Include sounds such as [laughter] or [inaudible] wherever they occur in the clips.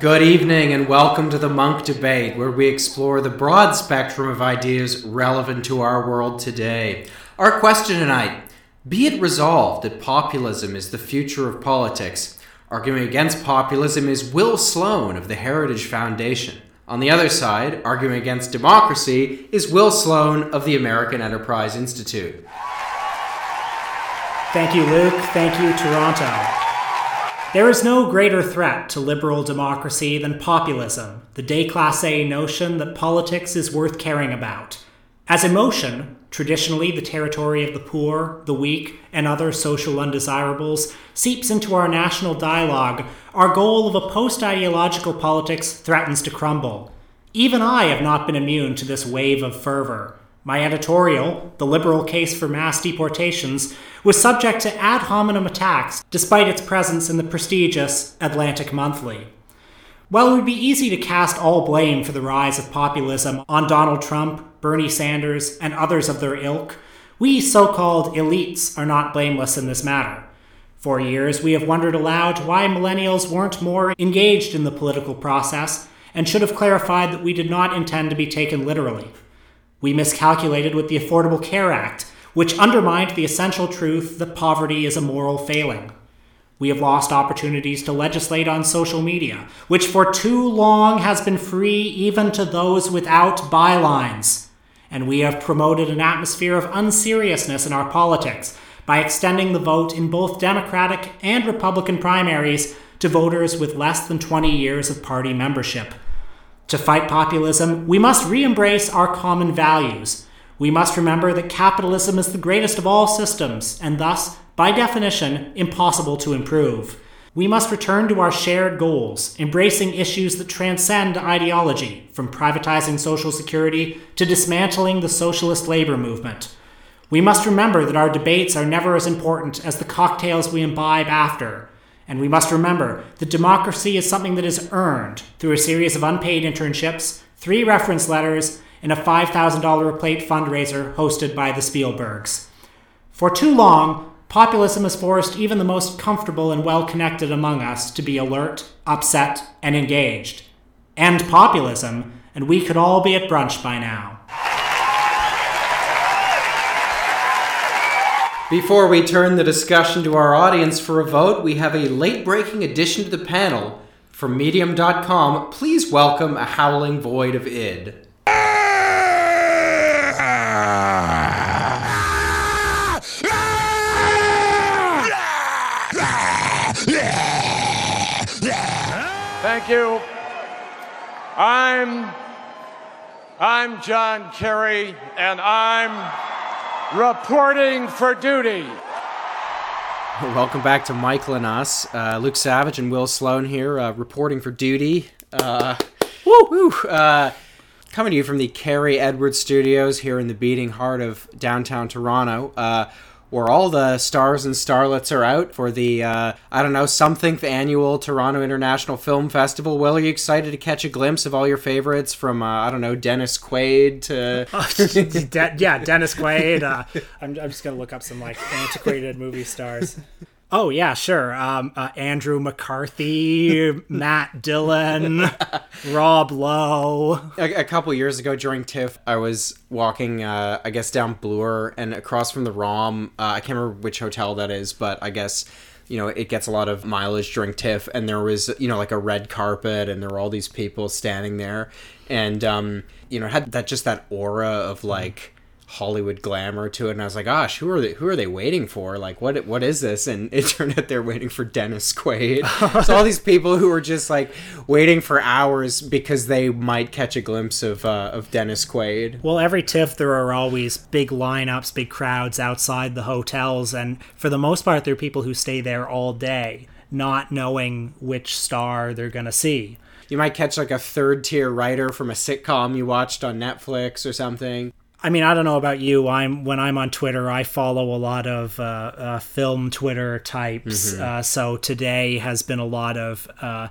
Good evening and welcome to the Munk Debate, where we explore the broad spectrum of ideas relevant to our world today. Our question tonight be it resolved that populism is the future of politics. Arguing against populism is Will Sloan of the Heritage Foundation. On the other side, arguing against democracy is Will Sloan of the American Enterprise Institute. Thank you, Luke. Thank you, Toronto. There is no greater threat to liberal democracy than populism, the déclassé notion that politics is worth caring about. As emotion, traditionally the territory of the poor, the weak, and other social undesirables, seeps into our national dialogue, our goal of a post ideological politics threatens to crumble. Even I have not been immune to this wave of fervor. My editorial, The Liberal Case for Mass Deportations, was subject to ad hominem attacks despite its presence in the prestigious Atlantic Monthly. While it would be easy to cast all blame for the rise of populism on Donald Trump, Bernie Sanders, and others of their ilk, we so called elites are not blameless in this matter. For years, we have wondered aloud why millennials weren't more engaged in the political process and should have clarified that we did not intend to be taken literally. We miscalculated with the Affordable Care Act, which undermined the essential truth that poverty is a moral failing. We have lost opportunities to legislate on social media, which for too long has been free even to those without bylines. And we have promoted an atmosphere of unseriousness in our politics by extending the vote in both Democratic and Republican primaries to voters with less than 20 years of party membership. To fight populism, we must re embrace our common values. We must remember that capitalism is the greatest of all systems, and thus, by definition, impossible to improve. We must return to our shared goals, embracing issues that transcend ideology, from privatizing Social Security to dismantling the socialist labor movement. We must remember that our debates are never as important as the cocktails we imbibe after. And we must remember that democracy is something that is earned through a series of unpaid internships, three reference letters, and a $5,000 plate fundraiser hosted by the Spielbergs. For too long, populism has forced even the most comfortable and well connected among us to be alert, upset, and engaged. End populism, and we could all be at brunch by now. Before we turn the discussion to our audience for a vote, we have a late breaking addition to the panel. From Medium.com, please welcome a howling void of id. Thank you. I'm I'm John Kerry and I'm reporting for duty. Welcome back to Michael and Us. Uh, Luke Savage and Will Sloan here, uh, reporting for duty. Uh, woo, woo, uh, coming to you from the Kerry Edwards Studios here in the beating heart of downtown Toronto. Where all the stars and starlets are out for the uh, I don't know something annual Toronto International Film Festival. Well, are you excited to catch a glimpse of all your favorites from uh, I don't know Dennis Quaid to [laughs] De- yeah Dennis Quaid. Uh, I'm, I'm just gonna look up some like antiquated movie stars. Oh yeah, sure. Um, uh, Andrew McCarthy, [laughs] Matt Dillon, Rob Lowe. A, a, couple years ago during TIFF, I was walking, uh, I guess, down Bloor, and across from the ROM. Uh, I can't remember which hotel that is, but I guess you know it gets a lot of mileage during TIFF, and there was you know like a red carpet, and there were all these people standing there, and um, you know had that just that aura of like Hollywood glamour to it, and I was like, "Gosh, who are they? Who are they waiting for? Like, what? What is this?" And [laughs] it turned out they're waiting for Dennis Quaid. [laughs] so all these people who were just like waiting for hours because they might catch a glimpse of uh, of Dennis Quaid. Well, every TIFF there are always big lineups, big crowds outside the hotels, and for the most part, there are people who stay there all day, not knowing which star they're gonna see. You might catch like a third tier writer from a sitcom you watched on Netflix or something. I mean, I don't know about you. I'm when I'm on Twitter, I follow a lot of uh, uh, film Twitter types. Mm-hmm. Uh, so today has been a lot of uh,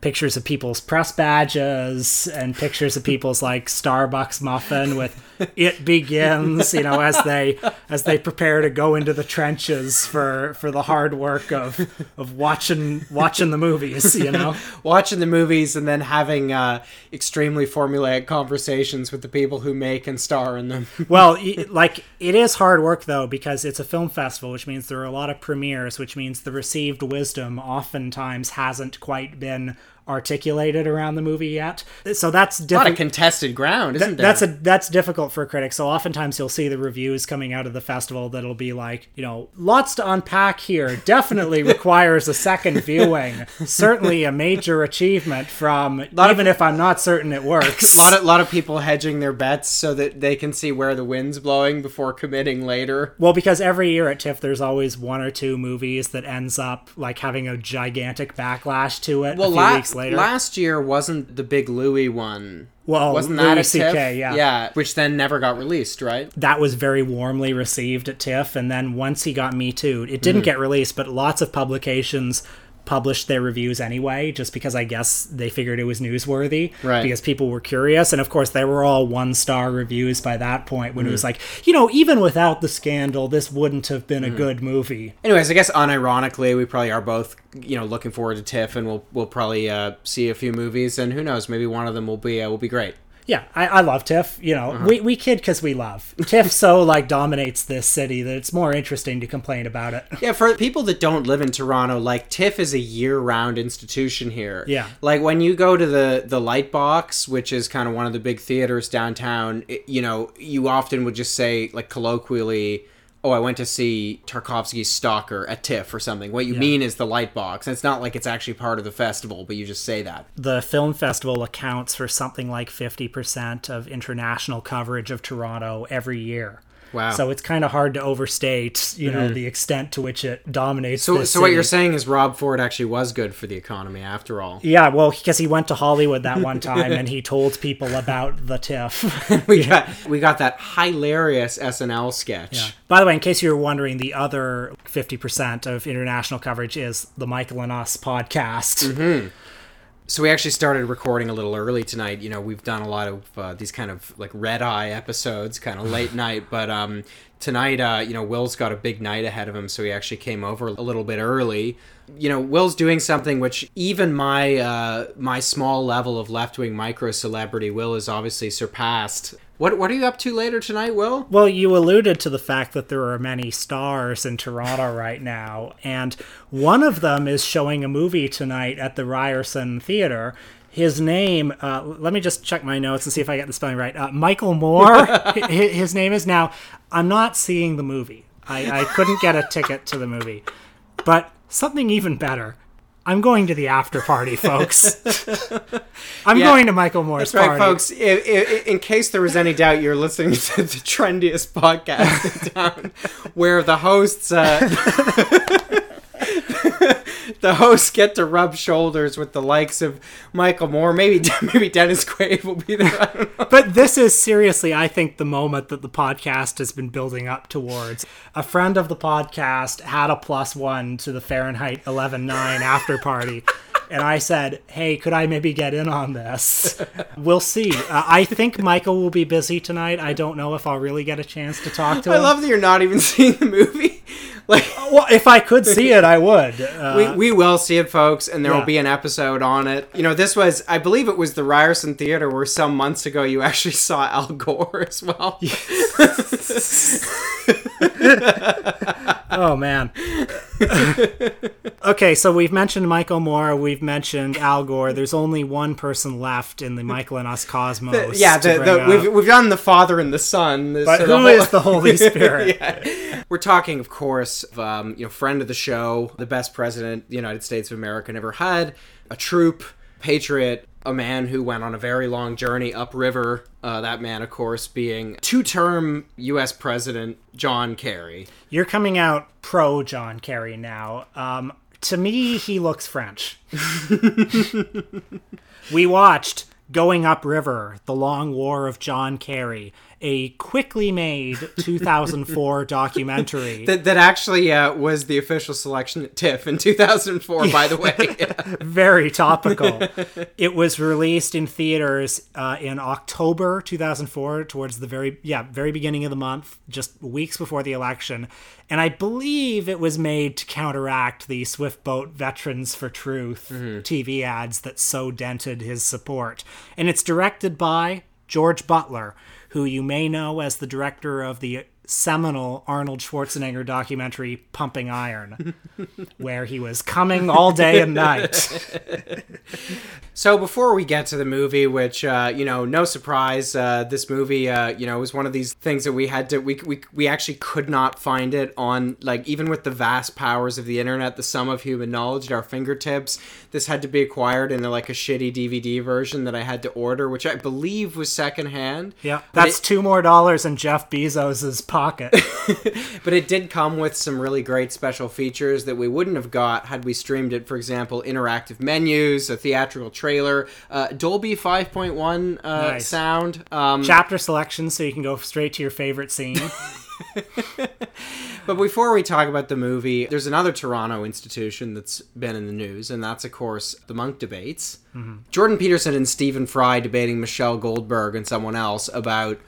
pictures of people's press badges and pictures of people's like Starbucks muffin with "It begins," you know, as they as they prepare to go into the trenches for for the hard work of of watching watching the movies, you know. [laughs] Watching the movies and then having uh, extremely formulaic conversations with the people who make and star in them. [laughs] well, like it is hard work though because it's a film festival, which means there are a lot of premieres, which means the received wisdom oftentimes hasn't quite been articulated around the movie yet. So that's a lot of contested ground, isn't there? That's a that's difficult for critics. So oftentimes you'll see the reviews coming out of the festival that'll be like, you know, lots to unpack here. Definitely [laughs] requires a second viewing. Certainly a major achievement from even if I'm not certain it works. a [laughs] lot of lot of people hedging their bets so that they can see where the wind's blowing before committing later. Well, because every year at TIFF, there's always one or two movies that ends up like having a gigantic backlash to it Well, a few la- weeks later. last year wasn't the big Louis one. well, Wasn't Louis that a CK, TIFF? yeah. yeah, which then never got released, right? That was very warmly received at TIFF, and then once he got Me Too, it didn't mm. get released, but lots of publications published their reviews anyway, just because I guess they figured it was newsworthy. Right. Because people were curious, and of course they were all one star reviews by that point when it Mm-hmm. was like, you know, even without the scandal, this wouldn't have been Mm-hmm. a good movie. Anyways, I guess unironically, we probably are both, you know, looking forward to TIFF, and we'll we'll probably uh, see a few movies, and who knows, maybe one of them will be uh, will be great. Yeah, I, I love TIFF. You know, Uh-huh. we, we kid because we love. TIFF so [laughs] like dominates this city that it's more interesting to complain about it. Yeah, for people that don't live in Toronto, like TIFF is a year-round institution here. Yeah. like when you go to the the Lightbox, which is kind of one of the big theaters downtown, it, you know, you often would just say like colloquially. Oh, I went to see Tarkovsky's Stalker at TIFF or something. What you mean is the Lightbox. And it's not like it's actually part of the festival, but you just say that. The film festival accounts for something like 50% of international coverage of Toronto every year. Wow. So it's kind of hard to overstate, you know, the extent to which it dominates. So, so what you're saying is Rob Ford actually was good for the economy after all. Yeah, well, because he went to Hollywood that one [laughs] time and he told people about the TIFF. [laughs] We got we got that hilarious SNL sketch. By the way, in case you were wondering, the other 50% of international coverage is the Michael and Us podcast. Mm-hmm. So we actually started recording a little early tonight. You know, we've done a lot of uh, these kind of like red eye episodes, kind of [laughs] late night. But um, tonight, uh, you know, Will's got a big night ahead of him, so he actually came over a little bit early. You know, Will's doing something which even my uh, my small level of left wing micro celebrity, Will, is obviously surpassed. What what are you up to later tonight, Will? Well, you alluded to the fact that there are many stars in Toronto [laughs] right now, and one of them is showing a movie tonight at the Ryerson Theater. His name, uh, let me just check my notes and see if I get the spelling right. Uh, Michael Moore, [laughs] hi- his name is. Now, I'm not seeing the movie. I, I couldn't get a ticket to the movie. But something even better. I'm going to the after party, folks. [laughs] I'm Yeah. going to Michael Moore's That's right, party. folks. I i in case there was any doubt, you're listening to the trendiest podcast in town, [laughs] where the hosts, uh, [laughs] the hosts get to rub shoulders with the likes of Michael Moore. Maybe [laughs] maybe Dennis Quaid will be there. But this is seriously, I think, the moment that the podcast has been building up towards. A friend of the podcast had a plus one to the Fahrenheit 11.9 after party. And I said, hey, could I maybe get in on this? We'll see. Uh, I think Michael will be busy tonight. I don't know if I'll really get a chance to talk to I him. I love that you're not even [laughs] seeing the movie. [laughs] Like well, if I could see it, I would. [laughs] Uh, we, we will see it, folks, and there yeah. will be an episode on it. You know, this was, I believe it was the Ryerson Theater where some months ago you actually saw Al Gore as well. Oh man. [laughs] okay, so we've mentioned Michael Moore, we've mentioned Al Gore. There's only one person left in the Michael and Us cosmos. yeah, the, the, we've, we've done the Father and the Son. but who is the Holy [laughs] Spirit? yeah. We're talking, of course, of, um, you know, friend of the show, the best president the United States of America never had, a troop, patriot, a man who went on a very long journey upriver. Uh, that man, of course, being two-term U.S. President John Kerry. You're coming out pro John Kerry now. Um, to me, he looks French. [laughs] we watched Going Upriver, The Long War of John Kerry, a quickly made 2004 [laughs] documentary. That, that actually uh, was the official selection at TIFF in 2004, by the way. [laughs] Very topical. [laughs] it was released in theaters uh, in October 2004, towards the very yeah very beginning of the month, just weeks before the election, and I believe it was made to counteract the Swift Boat Veterans for Truth TV ads that so dented his support. And it's directed by George Butler, who you may know as the director of the seminal Arnold Schwarzenegger documentary Pumping Iron, [laughs] where he was coming all day and night. [laughs] So before we get to the movie, which uh, you know, no surprise, uh, this movie, uh, you know, was one of these things that we had to we, we we actually could not find it on like even with the vast powers of the internet, the sum of human knowledge at our fingertips. This had to be acquired in a, like a shitty DVD version that I had to order, which I believe was secondhand. Yeah, that's it- two more dollars in Jeff Bezos's pocket. [laughs] but it did come with some really great special features that we wouldn't have got had we streamed it. For example, interactive menus, a theatrical trailer, uh, Dolby 5.1 uh, Nice. sound. Um, Chapter selection, so you can go straight to your favorite scene. [laughs] But before we talk about the movie, there's another Toronto institution that's been in the news, and that's, of course, the Munk debates. Jordan Peterson and Stephen Fry debating Michelle Goldberg and someone else about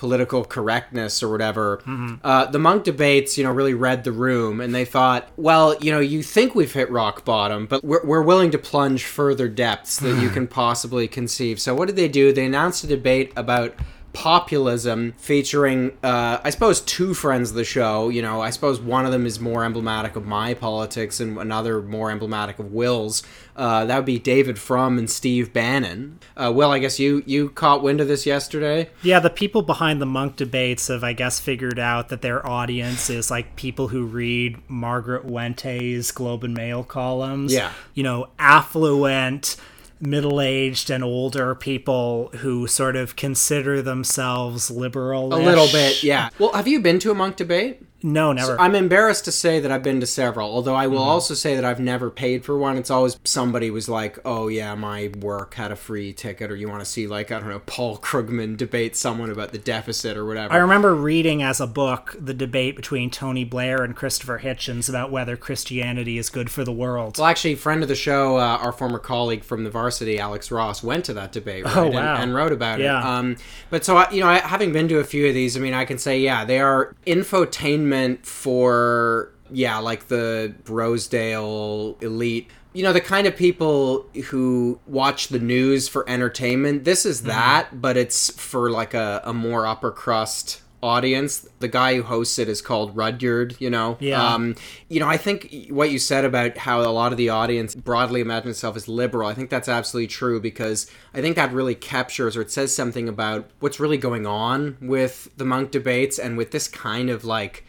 political correctness or whatever. Uh, the Munk debates, you know, really read the room, and they thought, well, you know, you think we've hit rock bottom, but we're, we're willing to plunge further depths that you can possibly conceive. So what did they do? They announced a debate about populism featuring uh, i suppose two friends of the show you know i suppose one of them is more emblematic of my politics and another more emblematic of will's uh, that would be david frum and steve bannon uh, will i guess you you caught wind of this yesterday yeah, the people behind the Munk debates have, I guess, figured out that their audience is like people who read Margaret Wente's Globe and Mail columns. Yeah. You know, affluent, middle aged, and older people who sort of consider themselves liberal. a little bit yeah well have you been to a Munk debate No, never. I'm embarrassed to say that I've been to several, although I will Mm-hmm. also say that I've never paid for one. It's always somebody was like, "Oh yeah, my work had a free ticket," or you want to see like I don't know Paul Krugman debate someone about the deficit or whatever. I remember reading as a book the debate between Tony Blair and Christopher Hitchens about whether Christianity is good for the world. Well, actually, friend of the show, uh, our former colleague from the varsity, Alex Ross, went to that debate right, Oh, and- wow. and, wrote about Yeah. it. Um, but so, I- you know, I, having been to a few of these, I mean, I can say, yeah, they are infotainment for, yeah, like the Rosedale elite. You know, the kind of people who watch the news for entertainment. This Mm-hmm. is that, but it's for like a, a more upper crust audience. The guy who hosts it is called Rudyard, you know? Yeah. Um, you know, I think what you said about how a lot of the audience broadly imagine itself as liberal, I think that's absolutely true because I think that really captures or it says something about what's really going on with the Munk debates and with this kind of like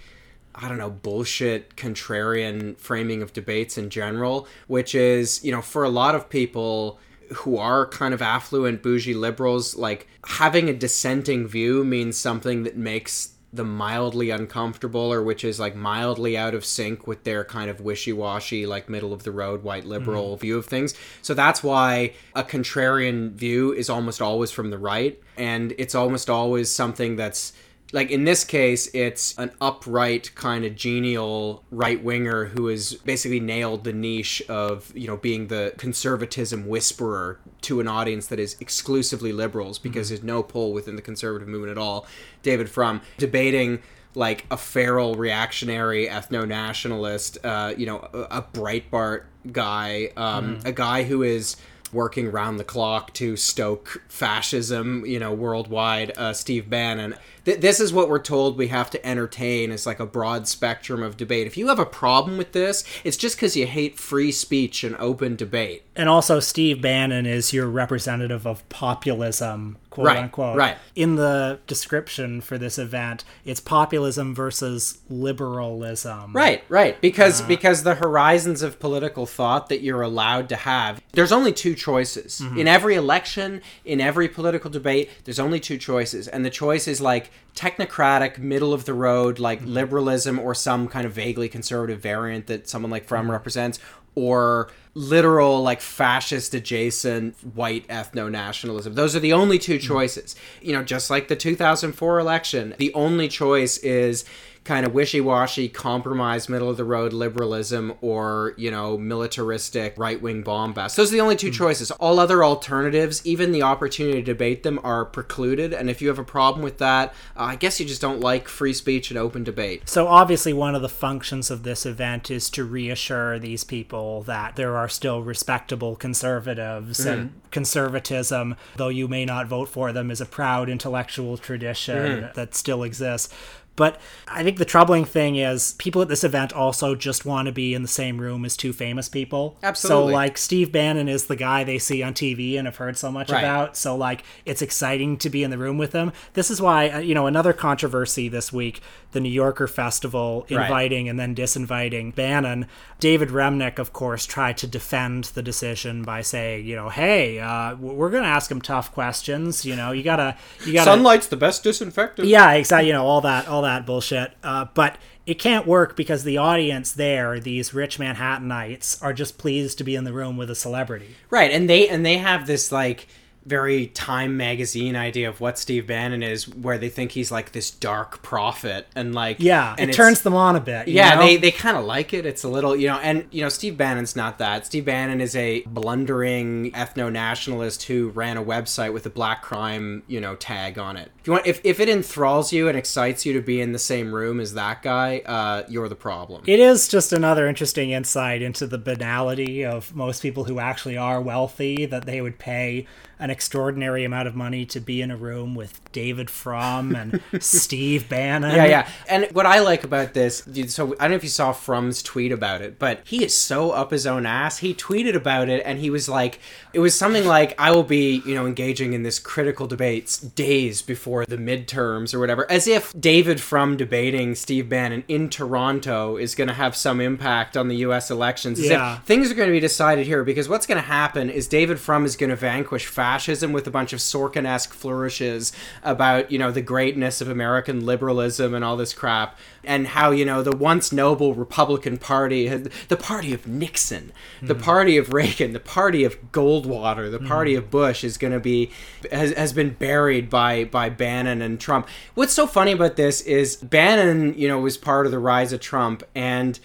I don't know, bullshit, contrarian framing of debates in general, which is, you know, for a lot of people who are kind of affluent, bougie liberals, like having a dissenting view means something that makes them mildly uncomfortable or which is like mildly out of sync with their kind of wishy-washy like middle of the road white liberal mm-hmm. view of things. So that's why a contrarian view is almost always from the right and it's almost always something that's like in this case it's an upright kind of genial right winger who has basically nailed the niche of you know being the conservatism whisperer to an audience that is exclusively liberals because there's no pull within the conservative movement at all david frum debating like a feral reactionary ethno-nationalist uh, you know a, a breitbart guy um, a guy who is working round the clock to stoke fascism, you know, worldwide. Uh, Steve Bannon. Th- this is what we're told we have to entertain. It's like a broad spectrum of debate. If you have a problem with this, it's just because you hate free speech and open debate. and also, Steve Bannon is your representative of populism, quote Right, unquote. right. In the description for this event, it's populism versus liberalism. Right, right. Because uh. because the horizons of political thought that you're allowed to have, there's only two choices. Mm-hmm. In every election, in every political debate, there's only two choices. And the choice is like like technocratic, middle of the road, like mm-hmm. liberalism or some kind of vaguely conservative variant that someone like Frum mm-hmm. represents, or literal like fascist adjacent white ethno nationalism. Those are the only two mm-hmm. choices. You know, just like the 2004 election, the only choice is kind of wishy-washy compromise middle of the road liberalism or you know militaristic right-wing bombast those are the only two hmm. choices. All other alternatives even the opportunity to debate them are precluded. And if you have a problem with that uh, i guess you just don't like free speech and open debate. So obviously, one of the functions of this event is to reassure these people that there are still respectable conservatives and hmm. conservatism, though you may not vote for them, is a proud intellectual tradition hmm. that still exists. But I think the troubling thing is people at this event also just want to be in the same room as two famous people. Absolutely. So like Steve Bannon is the guy they see on TV and have heard so much Right. about. So like it's exciting to be in the room with them. This is why uh, you know another controversy this week, the New Yorker Festival Right. inviting and then disinviting Bannon. David Remnick, of course, tried to defend the decision by saying, you know, hey, uh, we're going to ask him tough questions. You know, you gotta, you gotta, sunlight's the best disinfectant yeah, exactly. You know, all that, all that bullshit. Uh, but it can't work because the audience there, these rich Manhattanites, are just pleased to be in the room with a celebrity. Right, and they and they have this like very Time magazine idea of what Steve Bannon is, where they think he's like this dark prophet, and like Yeah, and it turns them on a bit. you Yeah, know? they, they kind of like it. It's a little, you know, and you know, Steve Bannon's not that. Steve Bannon is a blundering ethno nationalist who ran a website with a black crime, you know, tag on it. If you want, if, if it enthralls you and excites you to be in the same room as that guy, uh, you're the problem. It is just another interesting insight into the banality of most people who actually are wealthy, that they would pay an extraordinary amount of money to be in a room with David Frum and [laughs] Steve Bannon. Yeah, yeah. And what I like about this, so I don't know if you saw Frum's tweet about it, but he is so up his own ass. He tweeted about it and he was like, it was something like, I will be, you know, engaging in this critical debates days before the midterms or whatever, as if David Frum debating Steve Bannon in Toronto is going to have some impact on the U.S. elections. As if Yeah. things are going to be decided here because what's going to happen is David Frum is going to vanquish fascism with a bunch of Sorkin-esque flourishes about you know the greatness of American liberalism and all this crap, and how you know the once noble Republican Party, the party of Nixon, the hmm. party of Reagan, the party of Goldwater, the hmm. party of Bush is going to be has, has been buried by by Bannon and Trump. What's so funny about this is Bannon, you know, was part of the rise of Trump and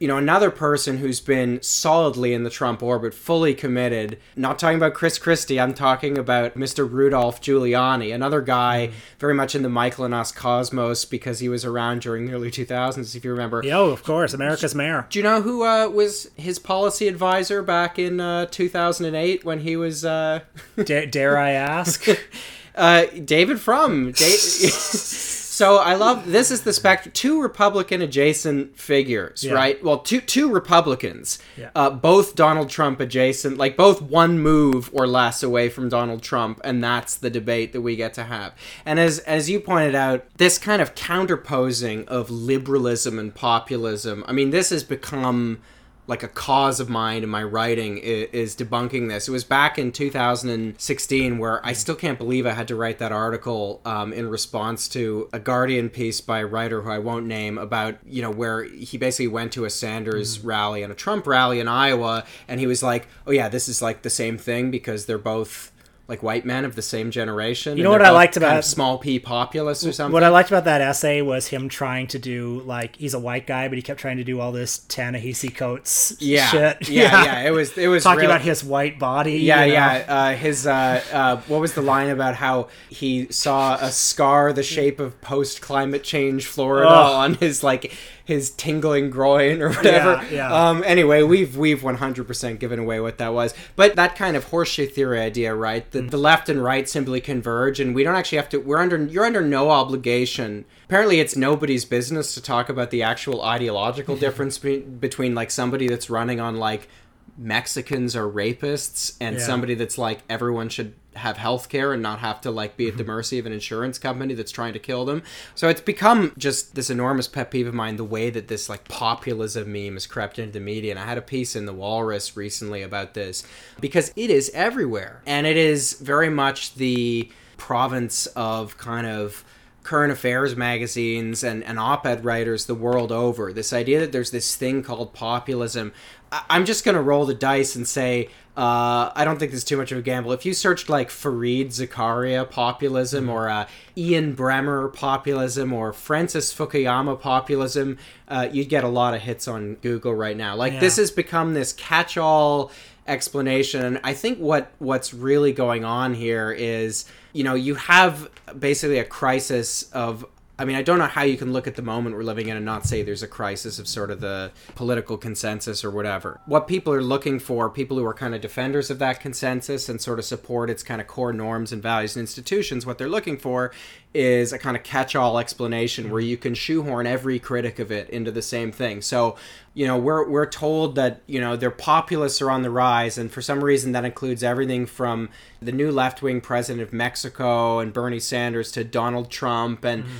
you know, another person who's been solidly in the Trump orbit, fully committed. Not talking about Chris Christie, I'm talking about Mr. Rudolph Giuliani, another guy very much in the Michael and Us cosmos because he was around during the early 2000s, if you remember. Oh, of course, America's mayor. Do you know who uh, was his policy advisor back in uh, 2008 when he was uh, Da- dare I ask? [laughs] uh, David Frum? Da- [laughs] so I love this is the spectrum. Two Republican adjacent figures, Yeah. right? Well, two two Republicans, Yeah. uh, both Donald Trump adjacent, like both one move or less away from Donald Trump, and that's the debate that we get to have. And as as you pointed out, this kind of counterposing of liberalism and populism. I mean, this has become like a cause of mine in my writing is, is debunking this. It was back in 2016 where I still can't believe I had to write that article um, in response to a Guardian piece by a writer who I won't name about, you know, where he basically went to a Sanders rally and a Trump rally in Iowa and he was like, oh yeah, this is like the same thing because they're both like white men of the same generation. You know what I liked kind about- of small p populace or something? What I liked about that essay was him trying to do like he's a white guy, but he kept trying to do all this Ta-Nehisi Coates yeah, shit. yeah, yeah, [laughs] It was it was Talking real- about his white body. Yeah, you know? yeah. Uh, his uh, uh, what was the line about how he saw a scar the shape of post climate change Florida Ugh. on his like his tingling groin or whatever. Yeah, yeah. Um, anyway, we've we've one hundred percent given away what that was. But that kind of horseshoe theory idea, right? The, the left and right simply converge, and we don't actually have to. We're under you're under no obligation. Apparently, it's nobody's business to talk about the actual ideological [laughs] difference be- between like somebody that's running on like Mexicans are rapists and Yeah. somebody that's like everyone should have health care and not have to like be at the mm-hmm. mercy of an insurance company that's trying to kill them. So it's become just this enormous pet peeve of mine the way that this like populism meme has crept into the media. And I had a piece in the Walrus recently about this because it is everywhere. And it is very much the province of kind of current affairs magazines and, and op-ed writers the world over this idea that there's this thing called populism I, i'm just going to roll the dice and say uh, I don't think there's too much of a gamble. If you searched like Fareed Zakaria populism or uh, Ian Bremmer populism or Francis Fukuyama populism, uh, you'd get a lot of hits on Google right now. Like Yeah. this has become this catch-all explanation. I think what what's really going on here is, you know, you have basically a crisis of I mean, I don't know how you can look at the moment we're living in and not say there's a crisis of sort of the political consensus or whatever. What people are looking for, people who are kind of defenders of that consensus and sort of support its kind of core norms and values and institutions, what they're looking for is a kind of catch all explanation where you can shoehorn every critic of it into the same thing. So, you know, we're, we're told that, you know, their populists are on the rise, and for some reason that includes everything from the new left wing president of Mexico and Bernie Sanders to Donald Trump and mm-hmm.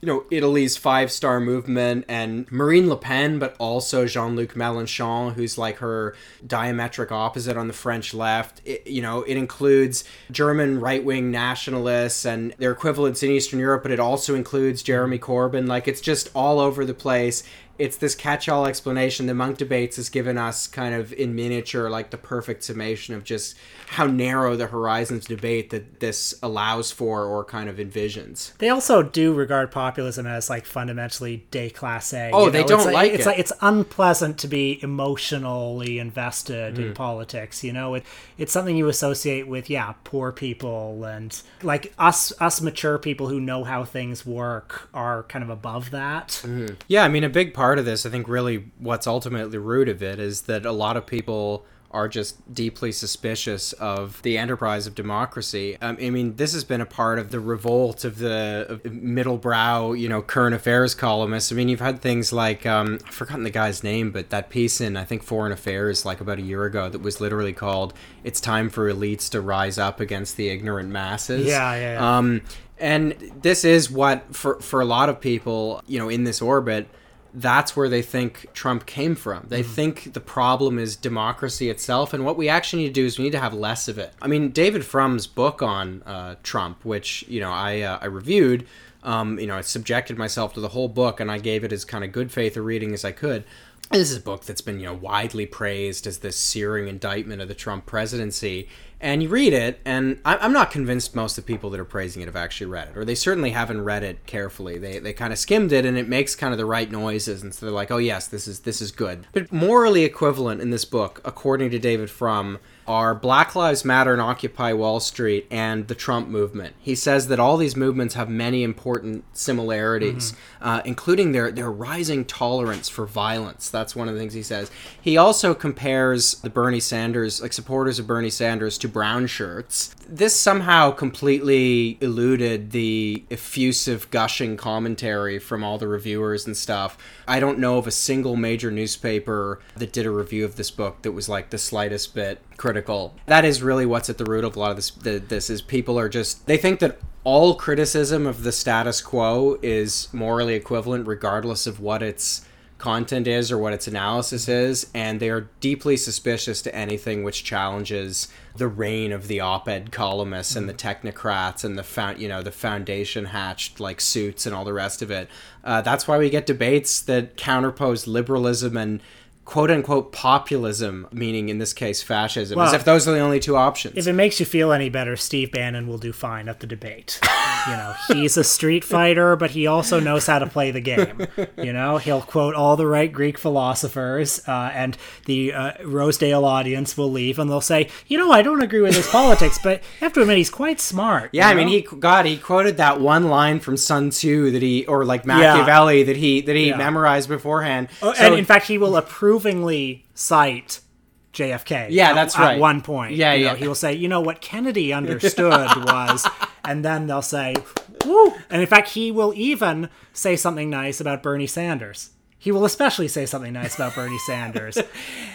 You know Italy's five star movement and Marine Le Pen, but also Jean Luc Mélenchon, who's like her diametric opposite on the French left. It, you know, it includes German right wing nationalists and their equivalents in Eastern Europe, but it also includes Jeremy Corbyn. Like it's just all over the place. It's this catch all explanation. The Munk debates has given us kind of in miniature, like the perfect summation of just how narrow the horizons debate that this allows for or kind of envisions. They also do regard populism as like fundamentally déclassé. Oh, you they know? don't it's like it's it. like it's unpleasant to be emotionally invested Mm. in politics. You know, it it's something you associate with yeah, poor people and like us us mature people who know how things work are kind of above that. Yeah, I mean, a big part of this, I think, really what's ultimately the root of it is that a lot of people are just deeply suspicious of the enterprise of democracy. Um, I mean, this has been a part of the revolt of the of middle brow, you know, current affairs columnists. I mean, you've had things like um, I've forgotten the guy's name, but that piece in I think Foreign Affairs, like about a year ago, that was literally called "It's time for elites to rise up against the ignorant masses." Yeah, yeah, yeah. Um, and this is what for for a lot of people, you know, in this orbit, that's where they think Trump came from. They think the problem is democracy itself, and what we actually need to do is we need to have less of it. I mean, David Frum's book on uh, Trump, which you know I uh, I reviewed. Um, you know, I subjected myself to the whole book, and I gave it as kind of good faith a reading as I could. This is a book that's been you know widely praised as this searing indictment of the Trump presidency. And you read it, and I'm not convinced most of the people that are praising it have actually read it, or they certainly haven't read it carefully. They they kind of skimmed it, and it makes kind of the right noises, and so they're like, oh yes, this is this is good. But morally equivalent in this book, according to David Frum, are Black Lives Matter and Occupy Wall Street and the Trump movement. He says that all these movements have many important similarities, uh, including their, their rising tolerance for violence. That's one of the things he says. He also compares the Bernie Sanders, like supporters of Bernie Sanders, to brown shirts. This somehow completely eluded the effusive, gushing commentary from all the reviewers and stuff. I don't know of a single major newspaper that did a review of this book that was like the slightest bit critical. That is really what's at the root of a lot of this. The, this is people are just they think that all criticism of the status quo is morally equivalent, regardless of what its content is or what its analysis is, and they are deeply suspicious to anything which challenges the reign of the op-ed columnists and the technocrats and the found you know the foundation hatched like suits and all the rest of it. Uh, that's why we get debates that counterpose liberalism and quote unquote populism, meaning in this case fascism, as if those are the only two options. If it makes you feel any better, Steve Bannon will do fine at the debate. you know, he's a street fighter, but he also knows how to play the game. You know, he'll quote all the right Greek philosophers, uh, and the uh, Rosedale audience will leave, and they'll say, "You know, I don't agree with his politics, but you have to admit he's quite smart." Yeah, you I mean, he God, he quoted that one line from Sun Tzu that he, or like Machiavelli that he that he Yeah. memorized beforehand. Oh, So- and in fact, he will approvingly cite JFK. Yeah, at- that's at right. one point, Yeah, You know, yeah. he will say, "You know what Kennedy understood [laughs] was," and then they'll say, "Woo!" And in fact, he will even say something nice about Bernie Sanders. he will especially say something nice about Bernie Sanders,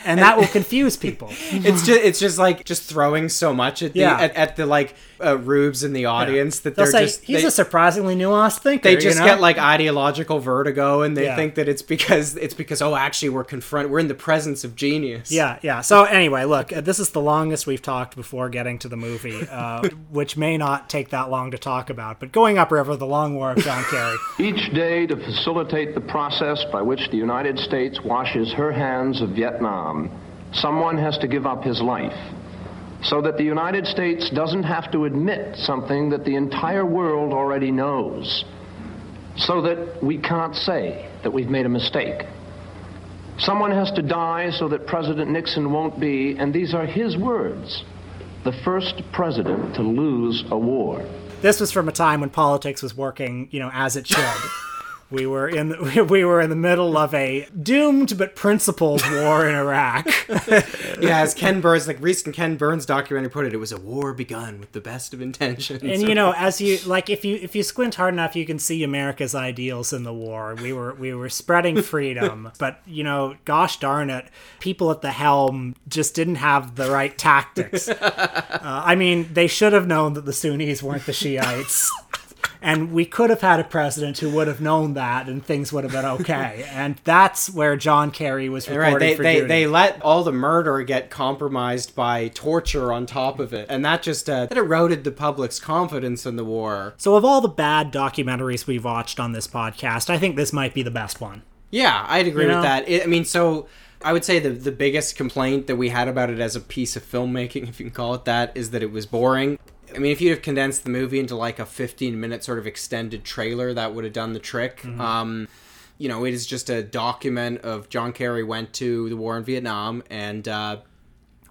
and that will confuse people. [laughs] it's just it's just like just throwing so much at the Yeah. at, at the like uh, rubes in the audience that They'll they're say just he's they, a surprisingly nuanced thinker. they just you know? get like ideological vertigo and they Yeah. think that it's because it's because oh actually we're confront we're in the presence of genius. Yeah, yeah. So anyway, look, uh, this is the longest we've talked before getting to the movie, uh, [laughs] which may not take that long to talk about. But going upriver, the Long War of John [laughs] Kerry. Each day to facilitate the process by which the United States washes her hands of Vietnam, someone has to give up his life. So that the United States doesn't have to admit something that the entire world already knows. So that we can't say that we've made a mistake. Someone has to die so that President Nixon won't be, and these are his words, the first president to lose a war. This was from a time when politics was working, you know, as it should. [laughs] We were in the, [laughs] we were in the middle of a doomed but principled war in Iraq. [laughs] yeah. As Ken Burns, like recent Ken Burns documentary put it, it was a war begun with the best of intentions. and you [laughs] know as you like if you if you squint hard enough you can see america's ideals in the war we were we were spreading freedom but you know gosh darn it people at the helm just didn't have the right tactics uh, i mean they should have known that the sunnis weren't the shiites and we could have had a president who would have known that and things would have been okay [laughs] and that's where john kerry was Right, they, for they, duty. they let all the murder get compromised by torture on top of it, and that just uh, that eroded the public's confidence in the war. so of all the bad documentaries we've watched on this podcast i think this might be the best one Yeah, I'd agree You know? with that. It, I mean, so I would say the the biggest complaint that we had about it as a piece of filmmaking, [laughs] if you can call it that, is that it was boring. I mean, if you'd have condensed the movie into like a 15 minute sort of extended trailer, that would have done the trick. Mm-hmm. Um, you know, it is just a document of John Kerry went to the war in Vietnam and uh,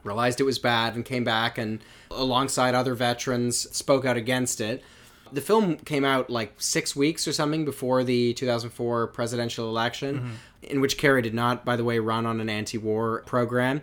realized it was bad and came back and alongside other veterans spoke out against it. The film came out like six weeks or something before the 2004 presidential election, in which Kerry did not, by the way, run on an anti-war program.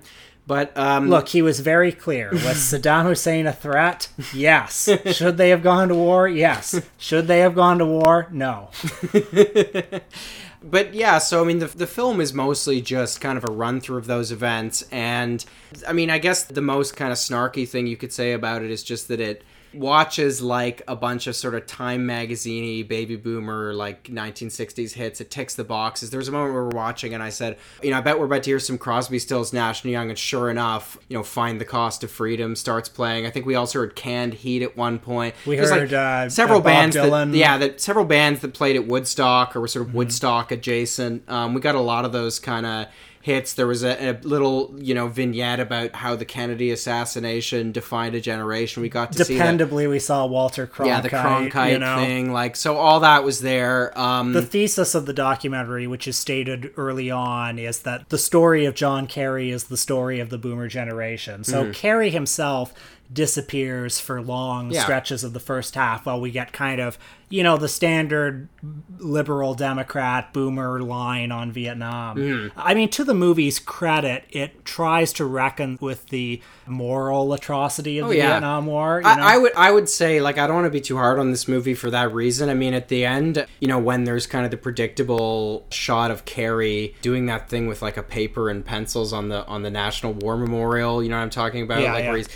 But um, Look, he was very clear. Was Saddam Hussein a threat? Yes. Should they have gone to war? Yes. Should they have gone to war? No. [laughs] but yeah, so I mean, the, the film is mostly just kind of a run through of those events. And I mean, I guess the most kind of snarky thing you could say about it is just that it watches like a bunch of sort of Time magazine baby boomer, like 1960s hits. It ticks the boxes. There was a moment where we were watching, and I said, you know, I bet we're about to hear some Crosby, Stills, Nash and Young. And sure enough, you know, Find the Cost of Freedom starts playing. I think we also heard Canned Heat at one point. We There's, heard, uh, several uh, bands that, yeah, that several bands that played at Woodstock or were Mm-hmm. sort of Woodstock adjacent. Um, we got a lot of those kind of hits. There was a, a little, you know, vignette about how the Kennedy assassination defined a generation. We got to see that. Dependably, we saw Walter Cronkite. Yeah, the Cronkite you know. thing. Like, so all that was there. Um, The thesis of the documentary, which is stated early on, is that the story of John Kerry is the story of the boomer generation. So Kerry himself disappears for long Yeah. stretches of the first half while we get kind of, you know, the standard liberal Democrat boomer line on Vietnam. Mm-hmm. I mean, to the movie's credit, it tries to reckon with the moral atrocity of oh, the Oh, yeah. Vietnam War. You know? I, I would I would say like I don't want to be too hard on this movie for that reason. I mean, at the end, you know, when there's kind of the predictable shot of Kerry doing that thing with like a paper and pencils on the on the National War Memorial, you know what I'm talking about? Yeah, like yeah. where he's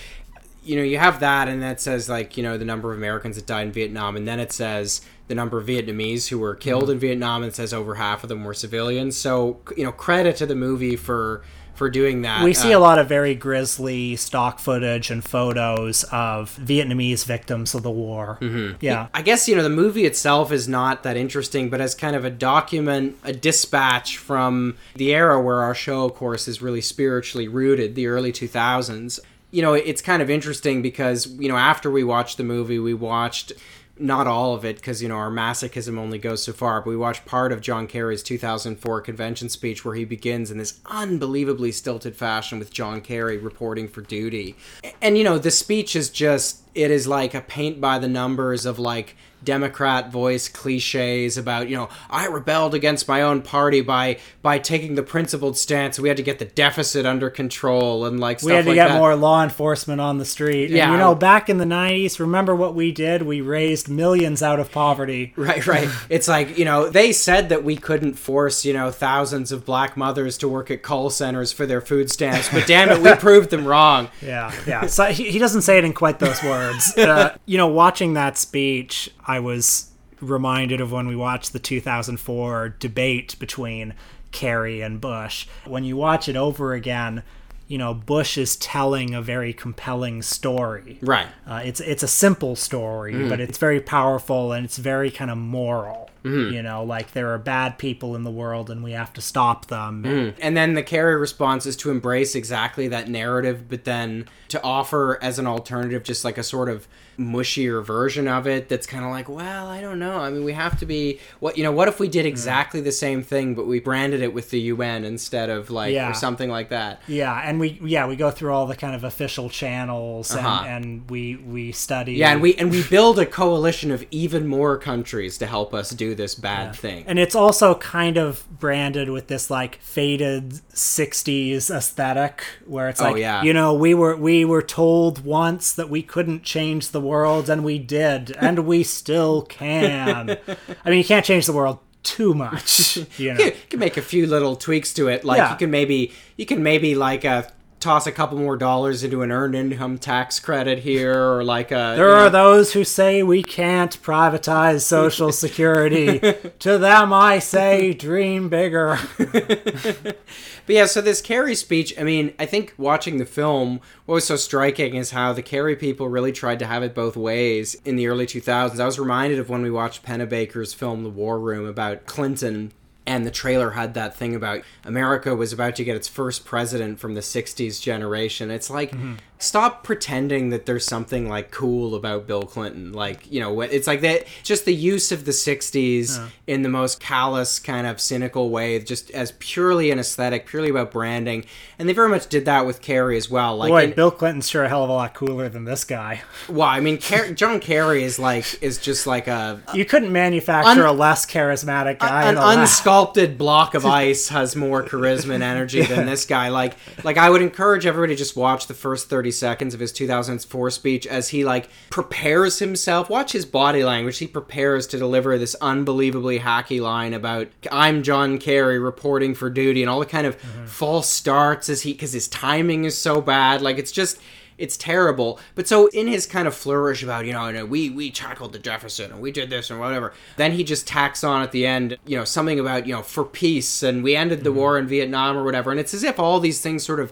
you know, you have that and that says like, you know, the number of Americans that died in Vietnam and then it says the number of Vietnamese who were killed in Vietnam and it says over half of them were civilians. So, you know, credit to the movie for for doing that. We see Uh, a lot of very grisly stock footage and photos of Vietnamese victims of the war. Mm-hmm. Yeah. I guess you know the movie itself is not that interesting, but as kind of a document, a dispatch from the era where our show, of course, is really spiritually rooted, the early two thousands. You know, it's kind of interesting because you know after we watched the movie, we watched not all of it because you know our masochism only goes so far but we watched part of john kerry's 2004 convention speech where he begins in this unbelievably stilted fashion with john kerry reporting for duty. And you know the speech is just it is like a paint by the numbers of like Democrat voice cliches about you know I rebelled against my own party by by taking the principled stance. We had to get the deficit under control and like stuff we had to like get that. more law enforcement on the street. And, Yeah. you know, back in the 90s, remember what we did? We raised millions out of poverty. Right, right. [laughs] It's like, you know, they said that we couldn't force, you know, thousands of black mothers to work at call centers for their food stamps, but damn it, we [laughs] proved them wrong. Yeah, yeah. So he, he doesn't say it in quite those words. [laughs] Uh, you know, watching that speech, I was reminded of when we watched the 2004 debate between Kerry and Bush. When you watch it over again, you know, Bush is telling a very compelling story. Right. Uh, it's it's a simple story, mm-hmm. but it's very powerful and it's very kind of moral. Mm-hmm. You know, like there are bad people in the world and we have to stop them. Mm-hmm. And then the Kerry response is to embrace exactly that narrative, but then to offer as an alternative just like a sort of mushier version of it that's kind of like, well, I don't know. I mean, we have to be what you know. What if we did exactly the same thing, but we branded it with the UN instead of like Yeah. or something like that? Yeah, and we yeah we go through all the kind of official channels and, Uh-huh. and we we study. Yeah, and we and we build a coalition of even more countries to help us do this bad thing. and it's also kind of branded with this like faded 60s aesthetic where it's Oh, like yeah. you know we were we were told once that we couldn't change the world and we did and we still can i mean you can't change the world too much [laughs] you know you can make a few little tweaks to it. Like Yeah. you can maybe you can maybe like uh, toss a couple more dollars into an earned income tax credit here, or like a There are know- those who say we can't privatize Social [laughs] Security. to them, I say, dream bigger. [laughs] But yeah, so this Kerry speech, I mean, I think watching the film, what was so striking is how the Kerry people really tried to have it both ways in the early 2000s. I was reminded of when we watched Pennebaker's film The War Room about Clinton. And the trailer had that thing about America was about to get its first president from the 60s generation. It's like, mm-hmm. stop pretending that there's something like cool about Bill Clinton. Like, you know, it's like that, just the use of the 60s in the most callous, kind of cynical way, just as purely an aesthetic, purely about branding. And they very much did that with Kerry as well. Like, Boy, in- Bill Clinton's sure a hell of a lot cooler than this guy. well, I mean, Ker- John Kerry is like, is just like a, You couldn't manufacture Un- a less charismatic guy. an the lab. unsculpted block of [laughs] ice has more charisma and energy than this guy. Like, like I would encourage everybody to just watch the first thirty seconds of his 2004 speech as he like prepares himself. Watch his body language. He prepares to deliver this unbelievably hacky line about "I'm John Kerry reporting for duty" and all the kind of mm-hmm. false starts as he because his timing is so bad. Like, it's just it's terrible. But so in his kind of flourish about, you know, you know, we we tackled the Jefferson and we did this and whatever, then he just tacks on at the end, you know, something about, you know, for peace and we ended the mm-hmm. war in Vietnam or whatever. And it's as if all these things sort of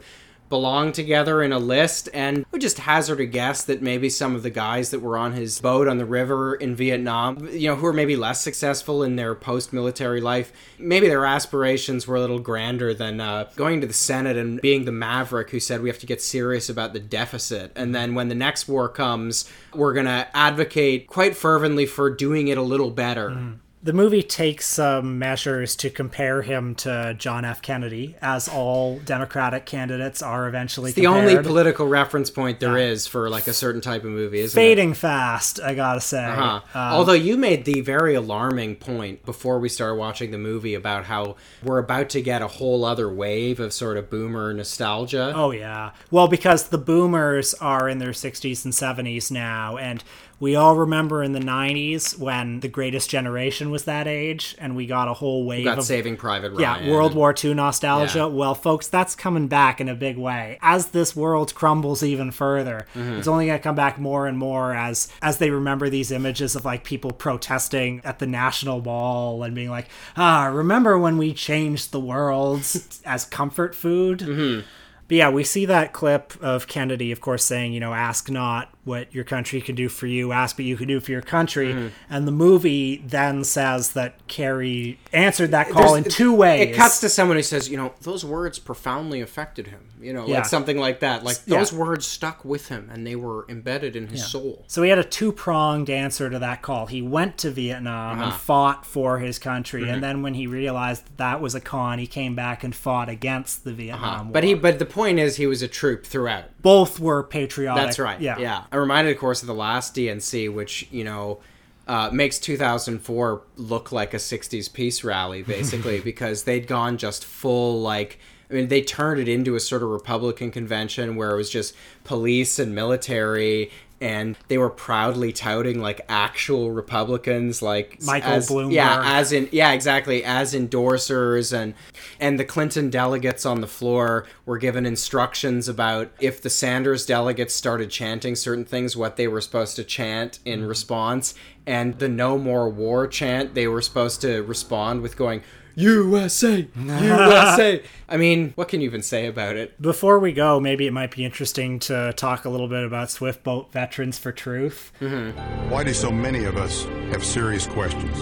belong together in a list and we just hazard a guess that maybe some of the guys that were on his boat on the river in Vietnam, you know, who are maybe less successful in their post-military life, maybe their aspirations were a little grander than uh, going to the Senate and being the maverick who said we have to get serious about the deficit. And then when the next war comes, we're going to advocate quite fervently for doing it a little better. The movie takes some measures to compare him to John F. Kennedy, as all Democratic candidates are eventually The only political reference point there is for like a certain type of movie, it? Fading fast, I gotta say. Huh. Um, Although you made the very alarming point before we started watching the movie about how we're about to get a whole other wave of sort of boomer nostalgia. Oh yeah. Well, because the boomers are in their 60s and 70s now and we all remember in the 90s when the greatest generation was that age and we got a whole wave got of Saving Private Ryan. yeah, World War II nostalgia. Yeah. Well, folks, that's coming back in a big way. As this world crumbles even further, Mm-hmm. it's only going to come back more and more as as they remember these images of like people protesting at the National Mall and being like, "Ah, remember when we changed the world [laughs] as comfort food?" Mm-hmm. But yeah, we see that clip of Kennedy, of course, saying, you know, ask not what your country can do for you, ask what you can do for your country. Mm-hmm. And the movie then says that Kerry answered that call in two ways. It cuts to someone who says, you know, those words profoundly affected him. You know, Yeah. like something like that. Like Yeah. those words stuck with him and they were embedded in his soul. So he had a two pronged answer to that call. He went to Vietnam Uh-huh. and fought for his country, Mm-hmm. and then when he realized that, that was a con, he came back and fought against the Vietnam War. Uh-huh. But he but the point is he was a troop throughout. both were patriotic. That's right. Yeah. Yeah. I'm reminded, of course, of the last DNC, which you know uh, makes 2004 look like a 60s peace rally, [laughs] basically, because they'd gone just full like. I mean, they turned it into a sort of Republican convention where it was just police and military and they were proudly touting like actual Republicans, like Michael as, Bloomberg. Yeah, as in yeah, exactly, as endorsers, and and the Clinton delegates on the floor were given instructions about if the Sanders delegates started chanting certain things, what they were supposed to chant in mm-hmm. response, and the No More War chant, they were supposed to respond with going. USA, USA. [laughs] I mean, what can you even say about it? Before we go, maybe it might be interesting to talk a little bit about Swift Boat Veterans for Truth. Mm-hmm. Why do so many of us have serious questions?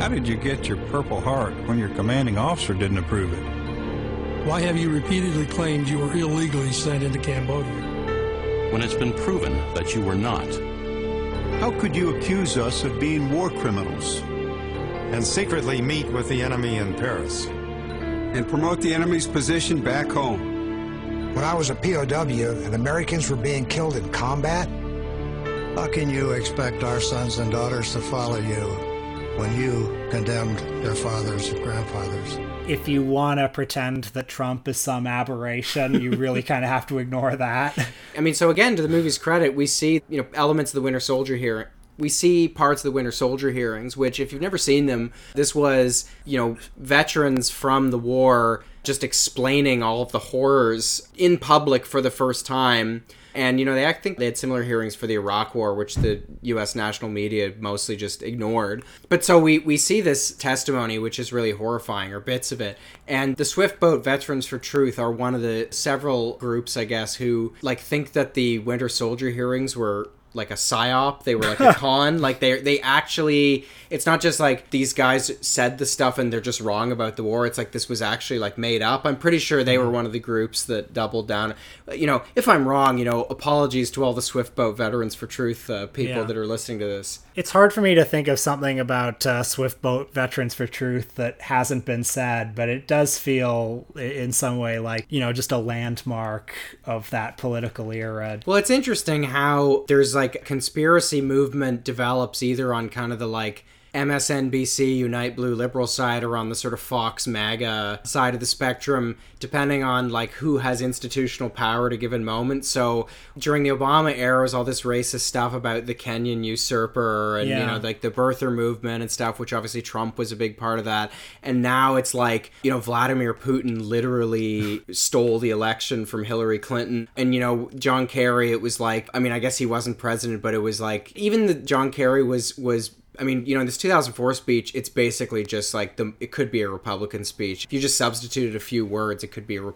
How did you get your Purple Heart when your commanding officer didn't approve it? Why have you repeatedly claimed you were illegally sent into Cambodia? when it's been proven that you were not. How could you accuse us of being war criminals? And secretly meet with the enemy in Paris. and promote the enemy's position back home. When I was a POW and Americans were being killed in combat, How can you expect our sons and daughters to follow you when you condemned their fathers and grandfathers? If you want to pretend that Trump is some aberration, you really kind of have to ignore that. [laughs] I mean, so again, to the movie's credit, we see you know elements of the Winter Soldier here. We see parts of the Winter Soldier hearings, which, if you've never seen them, this was you know veterans from the war just explaining all of the horrors in public for the first time. And you know, they I think they had similar hearings for the Iraq War, which the U.S. national media mostly just ignored. But so we we see this testimony, which is really horrifying, or bits of it. And the Swift Boat Veterans for Truth are one of the several groups, I guess, who like think that the Winter Soldier hearings were like a psyop. They were like a [laughs] con. Like they they actually. It's not just like these guys said the stuff and they're just wrong about the war. It's like this was actually like made up. I'm pretty sure they were one of the groups that doubled down. You know, if I'm wrong, you know, apologies to all the Swift Boat Veterans for Truth uh, people Yeah. that are listening to this. It's hard for me to think of something about uh, Swift Boat Veterans for Truth that hasn't been said, but it does feel in some way like, you know, just a landmark of that political era. Well, it's interesting how there's like a conspiracy movement develops either on kind of the like MSNBC Unite Blue liberal side or on the sort of Fox MAGA side of the spectrum, depending on like who has institutional power at a given moment. So during the Obama era, was all this racist stuff about the Kenyan usurper and you know like the birther movement and stuff, which obviously Trump was a big part of that. And now it's like you know Vladimir Putin literally stole the election from Hillary Clinton, and you know John Kerry. It was like I mean I guess he wasn't president, but it was like even the John Kerry was was. I mean, you know, in this 2004 speech, it's basically just like the. It could be a Republican speech. If you just substituted a few words, it could be a.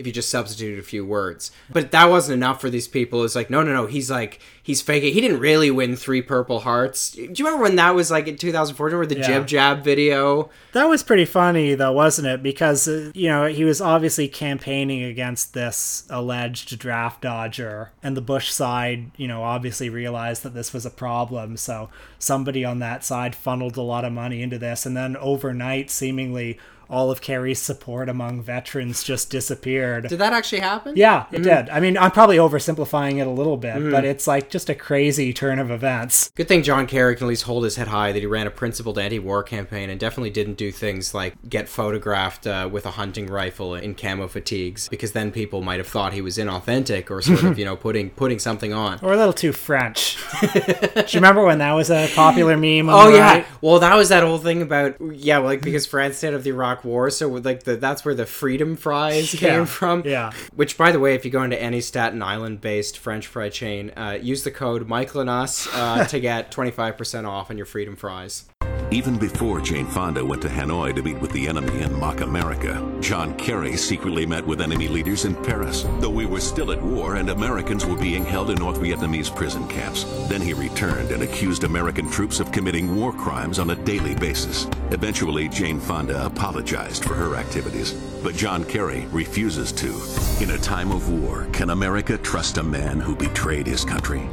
If you just substituted a few words. But that wasn't enough for these people. It's like, no, no, no. He's like, he's faking. He didn't really win three Purple Hearts. Do you remember when that was like in 2014, where the Yeah. JibJab video? That was pretty funny, though, wasn't it? Because, uh, you know, he was obviously campaigning against this alleged draft dodger, and the Bush side, you know, obviously realized that this was a problem. So somebody on that side funneled a lot of money into this, and then overnight, seemingly, all of Kerry's support among veterans just disappeared. Did that actually happen? Yeah, it did. I mean, I'm probably oversimplifying it a little bit, Mhm. but it's like just a crazy turn of events. Good thing John Kerry can at least hold his head high that he ran a principled anti-war campaign and definitely didn't do things like get photographed uh, with a hunting rifle in camo fatigues because then people might have thought he was inauthentic or sort of [laughs] you know putting putting something on. Or a little too French. Do you remember when that was a popular meme? Oh yeah, right? well that was that whole thing about yeah, well, like because France did of the Iraq War, so like the, that's where the freedom fries [laughs] came Yeah, from. yeah. Which, by the way, if you go into any Staten Island-based French fry chain, uh, use the code Michael and Us uh, [laughs] to get twenty five percent off on your freedom fries. Even before Jane Fonda went to Hanoi to meet with the enemy in Mock America, John Kerry secretly met with enemy leaders in Paris, though we were still at war and Americans were being held in North Vietnamese prison camps. Then he returned and accused American troops of committing war crimes on a daily basis. Eventually, Jane Fonda apologized for her activities, but John Kerry refuses to. In a time of war, can America trust a man who betrayed his country?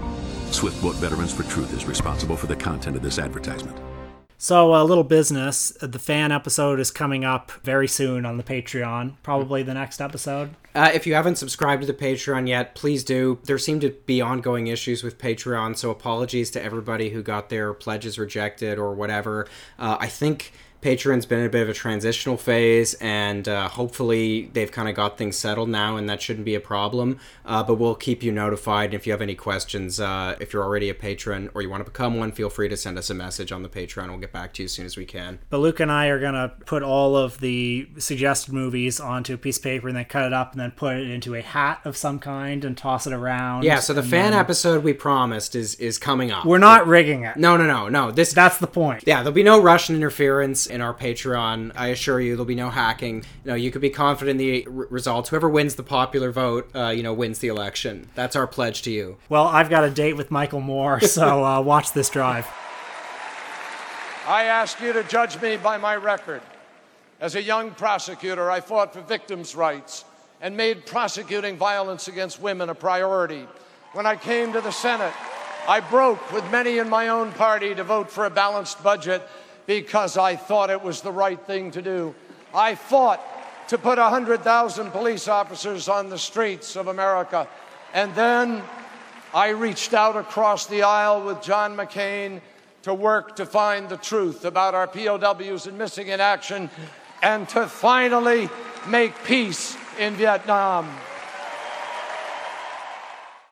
Swiftboat Veterans for Truth is responsible for the content of this advertisement. So, a little business. The fan episode is coming up very soon on the Patreon, probably the next episode. Uh, if you haven't subscribed to the Patreon yet, please do. There seem to be ongoing issues with Patreon, so apologies to everybody who got their pledges rejected or whatever. Uh, I think Patreon's been in a bit of a transitional phase, and uh, hopefully they've kind of got things settled now, and that shouldn't be a problem. Uh, but we'll keep you notified. And if you have any questions, uh, if you're already a patron or you want to become one, feel free to send us a message on the Patreon. We'll get back to you as soon as we can. But Luke and I are going to put all of the suggested movies onto a piece of paper and then cut it up and then put it into a hat of some kind and toss it around. Yeah, so the fan then- episode we promised is is coming up. We're not rigging it. No, no, no, no. This That's the point. Yeah, there'll be no Russian interference in our Patreon. I assure you, there'll be no hacking. You know, you could be confident in the r- results. Whoever wins the popular vote, uh, you know, wins the election. That's our pledge to you. Well, I've got a date with Michael Moore, [laughs] so uh, watch this drive. I ask you to judge me by my record. As a young prosecutor, I fought for victims' rights and made prosecuting violence against women a priority. When I came to the Senate, I broke with many in my own party to vote for a balanced budget because I thought it was the right thing to do. I fought to put 100,000 police officers on the streets of America. And then I reached out across the aisle with John McCain to work to find the truth about our POWs and missing in action and to finally make peace in Vietnam.